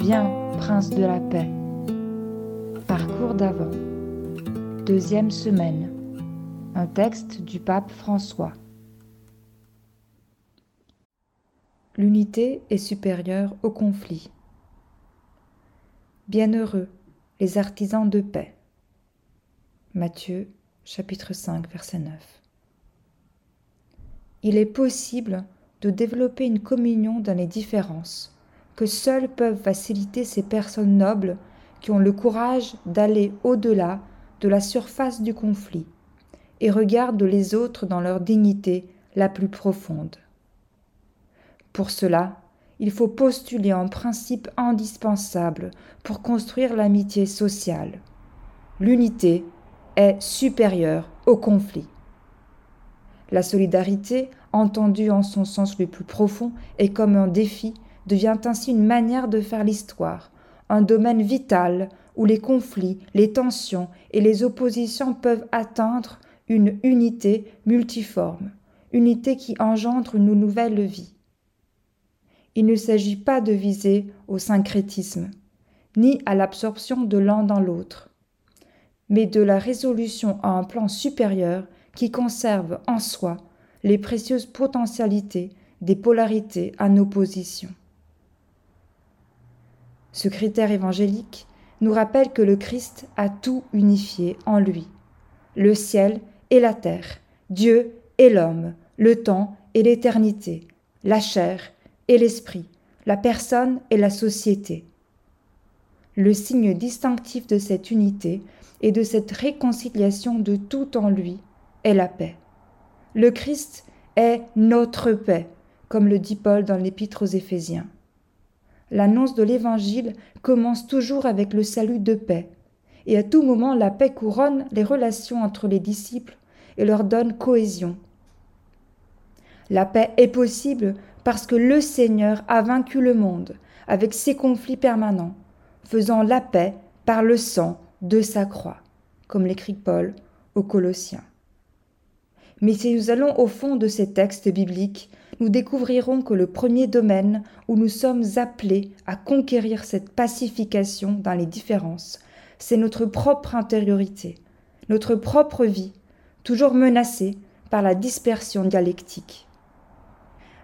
Viens, prince de la paix. Parcours d'avant. Deuxième semaine. Un texte du pape François. L'unité est supérieure au conflit. Bienheureux les artisans de paix. Matthieu chapitre 5 verset 9. Il est possible de développer une communion dans les différences que seules peuvent faciliter ces personnes nobles qui ont le courage d'aller au-delà de la surface du conflit et regardent les autres dans leur dignité la plus profonde. Pour cela, il faut postuler un principe indispensable pour construire l'amitié sociale. L'unité est supérieure au conflit. La solidarité, entendue en son sens le plus profond et comme un défi, devient ainsi une manière de faire l'histoire, un domaine vital où les conflits, les tensions et les oppositions peuvent atteindre une unité multiforme, unité qui engendre une nouvelle vie. Il ne s'agit pas de viser au syncrétisme, ni à l'absorption de l'un dans l'autre, mais de la résolution à un plan supérieur qui conserve en soi les précieuses potentialités des polarités en opposition. Ce critère évangélique nous rappelle que le Christ a tout unifié en lui, le ciel et la terre, Dieu et l'homme, le temps et l'éternité, la chair et l'esprit, la personne et la société. Le signe distinctif de cette unité et de cette réconciliation de tout en lui est la paix. Le Christ est notre paix, comme le dit Paul dans l'Épître aux Éphésiens l'annonce de l'Évangile commence toujours avec le salut de paix, et à tout moment la paix couronne les relations entre les disciples et leur donne cohésion. La paix est possible parce que le Seigneur a vaincu le monde avec ses conflits permanents, faisant la paix par le sang de sa croix, comme l'écrit Paul aux Colossiens. Mais si nous allons au fond de ces textes bibliques, nous découvrirons que le premier domaine où nous sommes appelés à conquérir cette pacification dans les différences, c'est notre propre intériorité, notre propre vie, toujours menacée par la dispersion dialectique.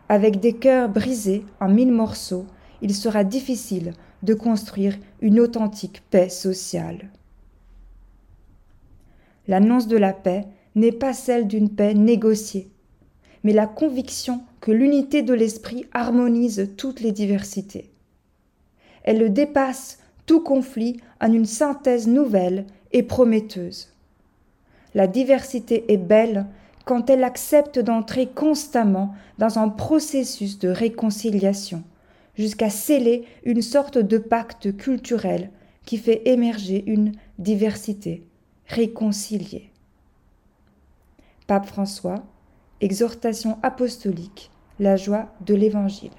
Avec des cœurs brisés en mille morceaux, il sera difficile de construire une authentique paix sociale. L'annonce de la paix n'est pas celle d'une paix négociée, mais la conviction que l'unité de l'esprit harmonise toutes les diversités. Elle le dépasse tout conflit en une synthèse nouvelle et prometteuse. La diversité est belle quand elle accepte d'entrer constamment dans un processus de réconciliation, jusqu'à sceller une sorte de pacte culturel qui fait émerger une diversité réconciliée. Pape François, Exhortation apostolique, la joie de l'Évangile.